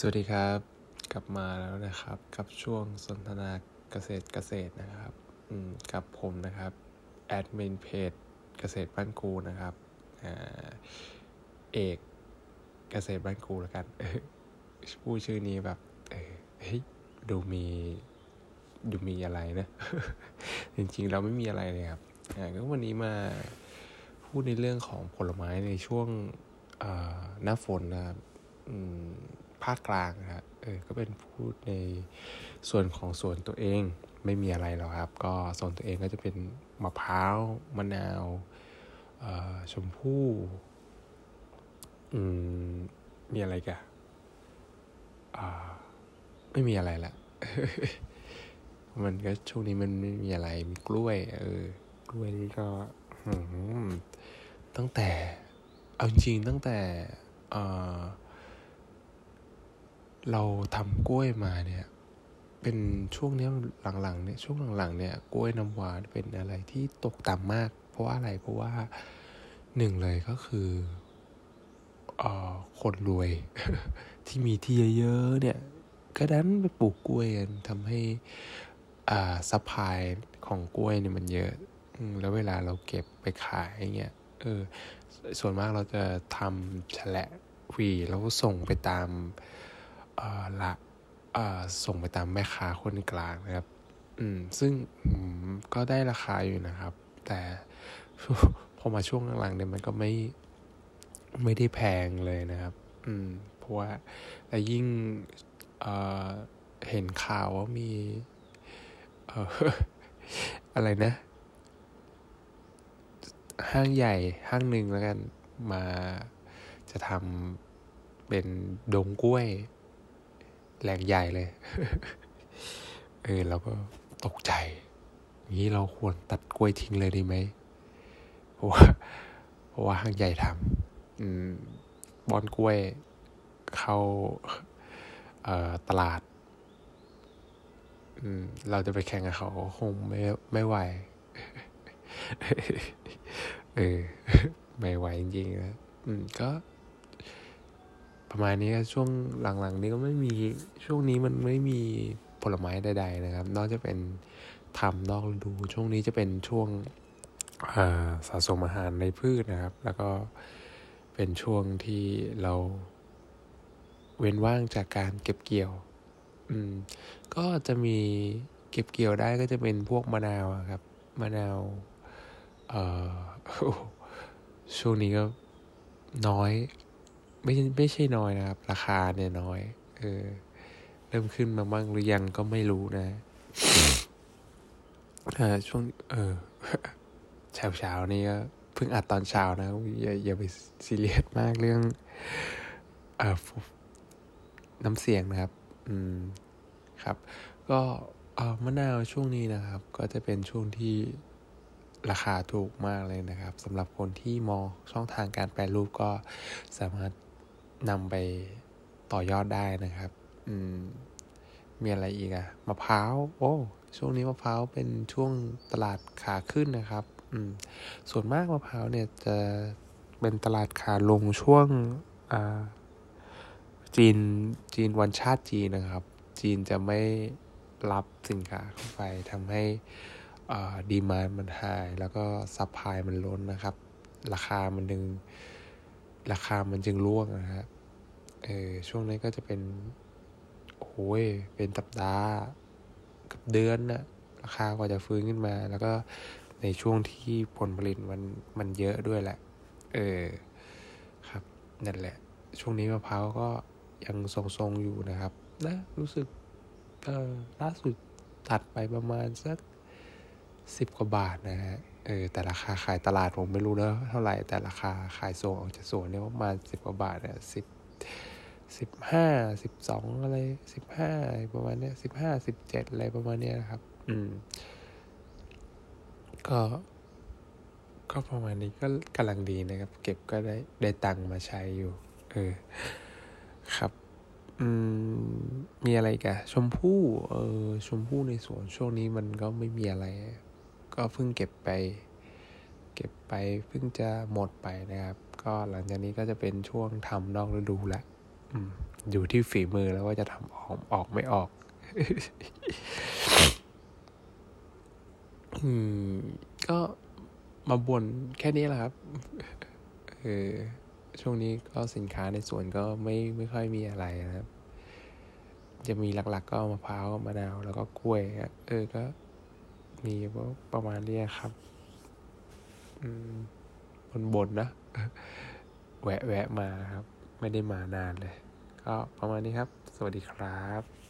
สวัสดีครับ กลับมาแล้วนะครับ กับช่วงสนทนาเกษตรเกษตรนะครับ อืมกับผมนะครับแอดมินเพจเกษตรบ้านกูนะครับอ่าเอกเกษตรบ้านกูแล้วกันเออพูดชื่อนี้แบบเฮ้ยดูมีดูมีอะไรนะ จริงๆเราไม่มีอะไรเลยครับอ่าก็วันนี้มาพูดในเรื่องของผลไม้ในช่วงหน้าฝนนะครับ อืม ภาคกลางนะครับเออก็เป็นพูดในส่วนของสวนตัวเองไม่มีอะไรหรอกครับ ก็ส่วนตัวเองก็จะเป็นมะพร้าวมะนาวออชมพู่อืมมีอะไรกันไม่มีอะไรละมันก็ช่วงนี้มันไม่มีอะไรมีกล้วย เออ กล้วยนี่ก็ตั้งแต่ เอาจริงตั้งแต่ เอ่อ เราทำกล้วยมาเนี่ย เป็นช่วงนี้หลังๆเนี่ยช่วงหลังๆเนี่ยกล้วยน้ำว้าเป็นอะไรที่ตกต่ำมาก เพราะว่าอะไรเพราะว่าหนึ่งเลยก็คือเออคนรวย ที่มีที่เยอะๆเนี่ยก็ดันไปปลูกกล้วยกันทำให้อ่าซัพพายของกล้วยเนี่ยมันเยอะแล้วเวลาเราเก็บไปขายเงี้ยเออส่วนมากเราจะทำแฉละหวีแล้วก็ส่งไปตาม ละเออส่งไปตามแม่ค้าคนกลางนะครับ อืม ซึ่งก็ได้ราคาอยู่นะครับ แต่พอมาช่วงหลังๆเนี่ยมันก็ไม่ไม่ได้แพงเลยนะครับ อืม เพราะว่าและยิ่งเออเห็นข่าวว่ามีเอออะไรนะ ห้างใหญ่ห้างหนึ่งแล้วกันมาจะทำเป็นดงกล้วย แหล่งใหญ่เลย เออเราก็ตกใจงนี้เราควรตัดกล้วยทิ้งเลยดีไหมเพราะว่าเพราะว่าห้างใหญ่ทำอบอนกล้วยเข้าเออตลาดอืเราจะไปแข่งกับเขาคงไม่ไม่ไหว เออ ไม่ไหวจริงๆนะอืมก็ ประมาณนี้ช่วงหลังๆ นี้ก็ไม่มีช่วงนี้มันไม่มีผลไม้ใด ๆ นะครับ นอกจะเป็นทำนอกฤดูช่วงนี้จะเป็นช่วงสะสมอาหารในพืชนะครับ แล้วก็เป็นช่วงที่เราเว้นว่างจากการเก็บเกี่ยว อืม ก็จะมีเก็บเกี่ยวได้ก็จะเป็นพวกมะนาวครับ มะนาว เอ่อช่วงนี้ก็น้อย ไม่ใช่ไม่ใช่น้อยนะครับ ราคาเนี่ยน้อย เออ เริ่มขึ้นมาบ้างหรือยังก็ไม่รู้นะเออช่วง เออเช้าเช้านี่ก็เพิ่งอัดตอนเช้านะอย่าอย่าไปซีเรียสมากเรื่อง เออน้ำเสียงนะครับ อืมครับ ก็เออมะนาวช่วงนี้นะครับ ก็จะเป็นช่วงที่ราคาถูกมากเลยนะครับสำหรับคนที่มองช่องทางการแปลรูปก็สามารถ นำไปต่อยอดได้นะครับ อืม มีอะไรอีกอะมะพร้าว โอ้ ช่วงนี้มะพร้าวเป็นช่วงตลาดขาขึ้นนะครับ อืม ส่วนมากมะพร้าวเนี่ยจะเป็นตลาดขาลงช่วงอ่าจีนจีนวันชาติจีนนะครับ จีนจะไม่รับสินค้าเข้าไปทำให้ demand มันหาย แล้วก็ supply มันล้นนะครับ ราคามันดิ่ง ราคามันจึงร่วงนะฮะเออช่วงนี้ก็จะเป็นโอ้ยเป็นสัปดาห์กับเดือนนะราคากว่าจะฟื้นขึ้นมา แล้วก็ในช่วงที่ผลผลิตมันมันเยอะด้วยแหละ เออครับนั่นแหละ ช่วงนี้มะพร้าวก็ยังทรงๆอยู่นะครับ นะ รู้สึกเออล่าสุดตัดไปประมาณสักสิบกว่าบาทนะฮะ เออแต่ราคาขายตลาดผมไม่รู้แล้วเท่าไหร่แต่ราคาขายส่งออกจากสวนเนี่ยประมาณสิบกว่าบาทเนี่ยสิบสิบห้าสิบสองอะไรสิบห้าประมาณเนี้ยสิบห้าสิบเจ็ดอะไรประมาณเนี้ยนะครับ อืม ก็ ก็ประมาณนี้ก็กำลังดีนะครับ เก็บก็ได้ได้ตังค์มาใช้อยู่ เออ ครับ อืม มีอะไรกันชมพู่ เออ ชมพู่ในสวนช่วงนี้มันก็ไม่มีอะไร ก็เพิ่งเก็บไป เก็บไปเพิ่งจะหมดไปนะครับ ก็หลังจากนี้ก็จะเป็นช่วงทำนอกฤดูละอืมอยู่ที่ฝีมือแล้วว่าจะทำออกออกไม่ออกอืมก็มาบ่นแค่นี้แหละครับเออช่วงนี้ก็สินค้าในสวนก็ไม่ไม่ค่อยมีอะไรนะครับ จะมีหลักๆก็มะพร้าวมะนาวแล้วก็กล้วยเออก็ มีประมาณนี้ครับบนบนนะ แวะแวะมาครับ ไม่ได้มานานเลย ก็ประมาณนี้ครับ สวัสดีครับ